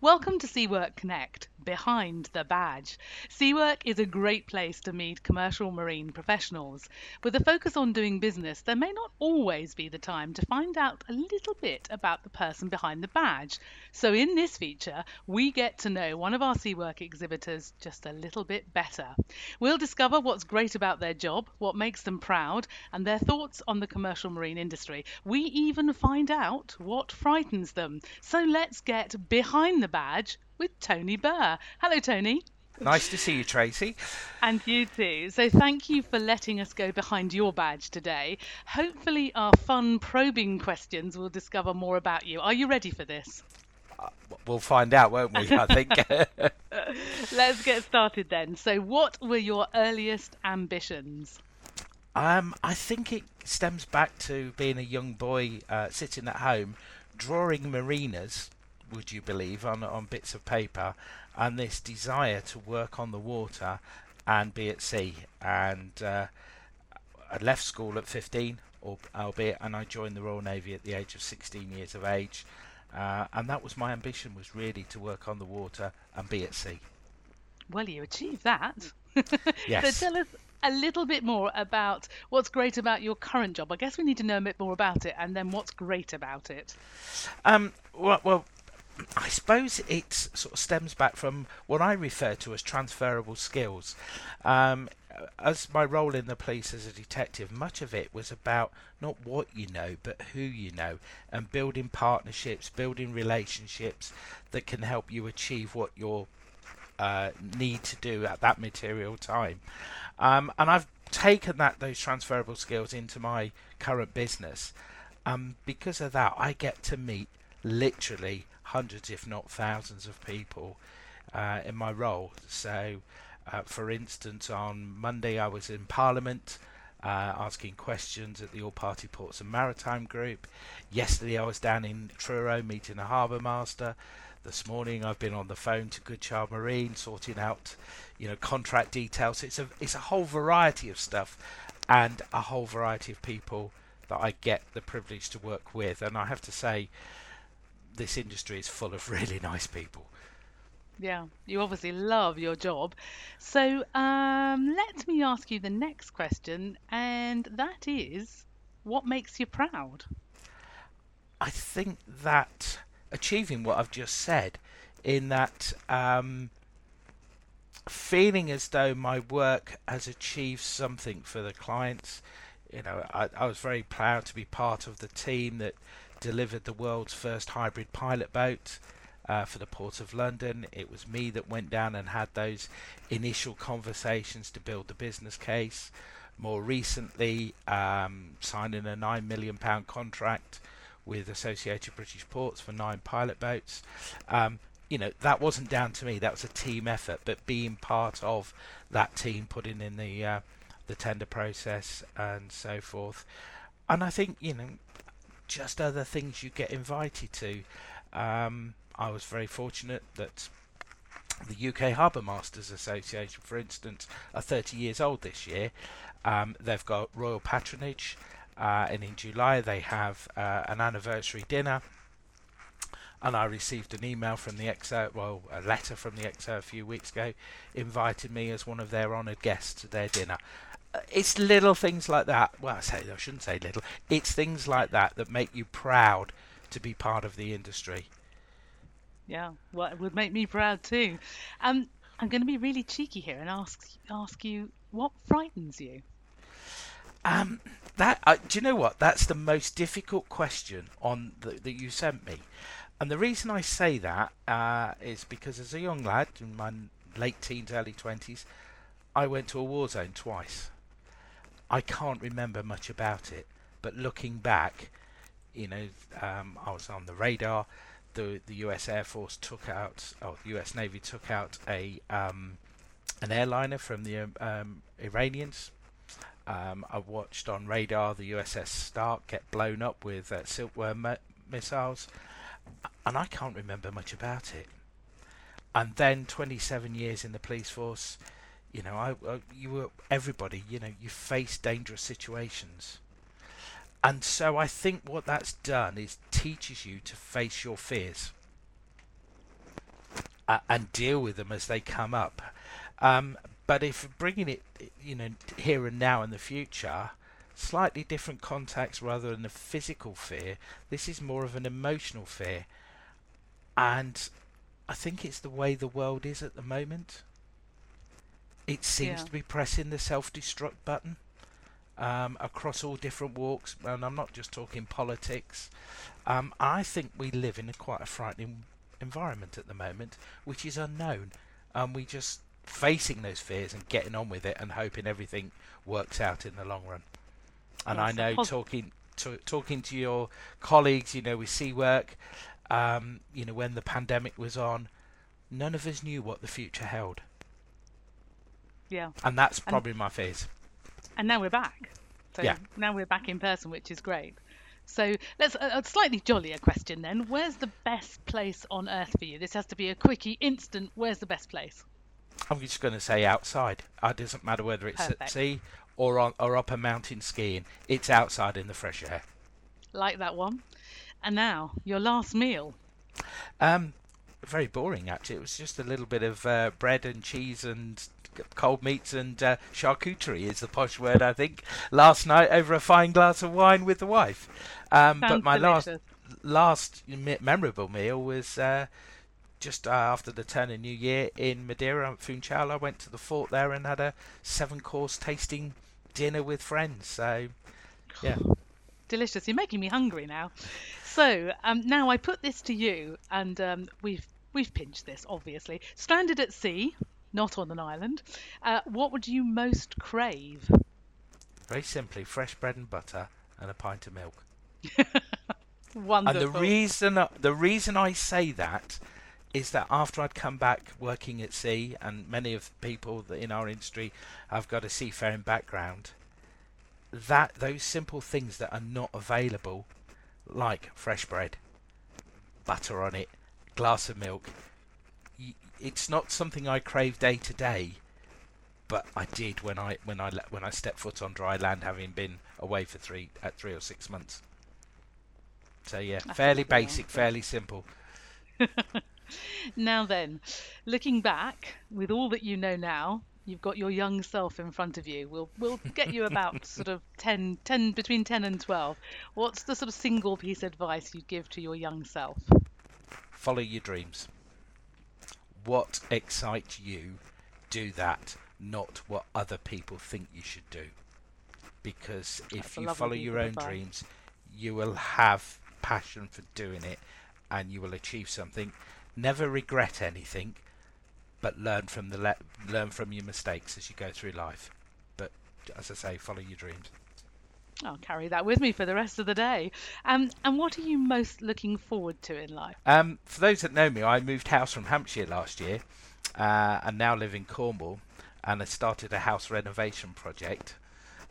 Welcome to Seawork Connect, Behind the Badge. Seawork is a great place to meet commercial marine professionals. With a focus on doing business, there may not always be the time to find out a little bit about the person behind the badge. So, in this feature, we get to know one of our Seawork exhibitors just a little bit better. We'll discover what's great about their job, what makes them proud, and their thoughts on the commercial marine industry. We even find out what frightens them. So, let's get behind the badge with Tony Birr. Hello, Tony. Nice to see you, Tracy. And you too. So, thank you for letting us go behind your badge today. Hopefully, our fun probing questions will discover more about you. Are you ready for this? Uh, we'll find out, won't we? I think. Let's get started then. So, what were your earliest ambitions? Um, I think it stems back to being a young boy uh, sitting at home drawing marinas would you believe, on on bits of paper, and this desire to work on the water and be at sea. And uh, I left school at 15, or, albeit, and I joined the Royal Navy at the age of 16 years of age. Uh, and that was my ambition was really to work on the water and be at sea. Well, you achieved that. yes. so tell us a little bit more about what's great about your current job. I guess we need to know a bit more about it, and then what's great about it. Um, well, well, I suppose it sort of stems back from what I refer to as transferable skills. Um, as my role in the police as a detective, much of it was about not what you know, but who you know, and building partnerships, building relationships that can help you achieve what you uh, need to do at that material time. Um, and I've taken that those transferable skills into my current business. Um, because of that, I get to meet literally hundreds, if not thousands, of people uh, in my role. So, uh, for instance, on Monday I was in Parliament. Uh, asking questions at the All Party Ports and Maritime Group. Yesterday I was down in Truro meeting a harbour master. This morning I've been on the phone to Goodchild Marine sorting out, you know, contract details. It's a it's a whole variety of stuff, and a whole variety of people that I get the privilege to work with. And I have to say, this industry is full of really nice people. Yeah, you obviously love your job. So um, let me ask you the next question, and that is what makes you proud? I think that achieving what I've just said, in that um, feeling as though my work has achieved something for the clients. You know, I, I was very proud to be part of the team that delivered the world's first hybrid pilot boat uh, for the Port of London. It was me that went down and had those initial conversations to build the business case. More recently, um, signing a £9 million contract with Associated British Ports for nine pilot boats. Um, you know, that wasn't down to me, that was a team effort, but being part of that team, putting in the, uh, the tender process and so forth. And I think, you know, just other things you get invited to. Um, I was very fortunate that the UK Harbour Masters Association, for instance, are 30 years old this year. Um, they've got royal patronage, uh, and in July they have uh, an anniversary dinner. And I received an email from the XO, well, a letter from the XO a few weeks ago, invited me as one of their honoured guests to their dinner it's little things like that. Well, I say I shouldn't say little. It's things like that that make you proud to be part of the industry. Yeah, well, it would make me proud too. Um, I'm going to be really cheeky here and ask ask you what frightens you. Um, that uh, do you know what? That's the most difficult question on the, that you sent me, and the reason I say that uh, is because as a young lad in my late teens, early twenties, I went to a war zone twice. I can't remember much about it, but looking back, you know, um, I was on the radar. The the U.S. Air Force took out, oh, the U.S. Navy took out a um, an airliner from the um, um Iranians. Um, I watched on radar the USS Stark get blown up with uh, silkworm missiles, and I can't remember much about it. And then 27 years in the police force, you know, I, I, you were everybody. You know, you face dangerous situations, and so I think what that's done is teaches you to face your fears. uh, and deal with them as they come up. Um, but if bringing it, you know, here and now in the future, slightly different contacts rather than a physical fear. This is more of an emotional fear, and I think it's the way the world is at the moment. It seems Yeah. to be pressing the self-destruct button um, across all different walks, and I'm not just talking politics. Um, I think we live in a quite a frightening environment at the moment, which is unknown, and we just facing those fears and getting on with it and hoping everything works out in the long run. And I know pos- talking to talking to your colleagues, you know, with Seawork, um, you know, when the pandemic was on, none of us knew what the future held, Yeah. and that's And- probably my fears. and now we're back. So Yeah. now we're back in person, which is great. So let's a, a slightly jollier question then. Where's the best place on earth for you? This has to be a quickie, instant. Where's the best place? I'm just going to say outside. It doesn't matter whether it's Perfect. at sea or on or up a mountain skiing. It's outside in the fresh air. Like that one. And now your last meal. Um, very boring actually. It was just a little bit of uh, bread and cheese and cold meats and uh, charcuterie is the posh word I think. Last night over a fine glass of wine with the wife. Um, but my last delicious. last me- memorable meal was uh, just uh, after the turn of New Year in Madeira at Funchal. I went to the fort there and had a seven course tasting dinner with friends. So yeah. Delicious. You're making me hungry now. So um, now I put this to you, and um, we've we've pinched this obviously. Stranded at sea, not on an island. Uh, what would you most crave? Very simply, fresh bread and butter and a pint of milk. Wonderful. And the reason the reason I say that is that after I'd come back working at sea, and many of the people in our industry have got a seafaring background, that those simple things that are not available, like fresh bread, butter on it, glass of milk, it's not something I crave day to day. But I did when I when I when I stepped foot on dry land, having been away for three at three or six months. So yeah, a fairly basic, fairly simple. Now then, looking back with all that you know now, you've got your young self in front of you. We'll we'll get you about sort of 10, 10 between 10 and 12. What's the sort of single piece of advice you'd give to your young self? Follow your dreams. What excites you, do that, not what other people think you should do. Because if you follow your own dreams, you will have passion for doing it and you will achieve something. Never regret anything, but learn from the le- learn from your mistakes as you go through life. But as I say, follow your dreams. I'll carry that with me for the rest of the day. Um, and what are you most looking forward to in life? Um, for those that know me, I moved house from Hampshire last year, uh, and now live in Cornwall, and I started a house renovation project,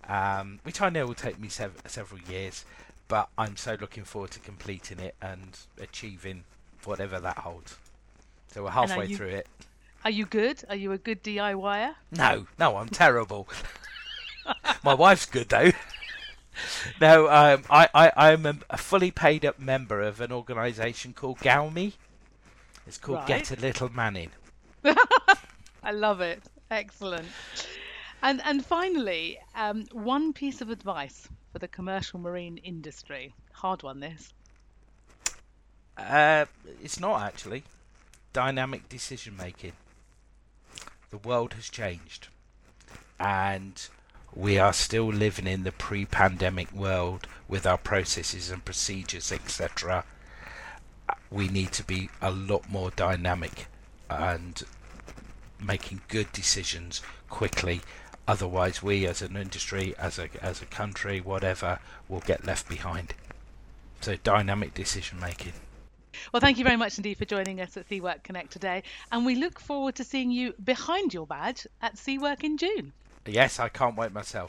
um, which I know will take me sev- several years, but I'm so looking forward to completing it and achieving whatever that holds. So we're halfway you- through it. Are you good? Are you a good DIYer? No, no, I'm terrible. My wife's good though. no, um, I, I, I'm a, a fully paid up member of an organisation called GAUMI. It's called Right. Get a Little Man In. I love it. Excellent. And and finally, um, one piece of advice for the commercial marine industry. Hard one, this. Uh, it's not actually. Dynamic decision making. The world has changed. And we are still living in the pre pandemic world with our processes and procedures, etc. We need to be a lot more dynamic and making good decisions quickly. Otherwise, we as an industry, as a, as a country, whatever, will get left behind. So, dynamic decision making. Well, thank you very much indeed for joining us at Seawork Connect today, and we look forward to seeing you behind your badge at Seawork in June. Yes, I can't wait myself.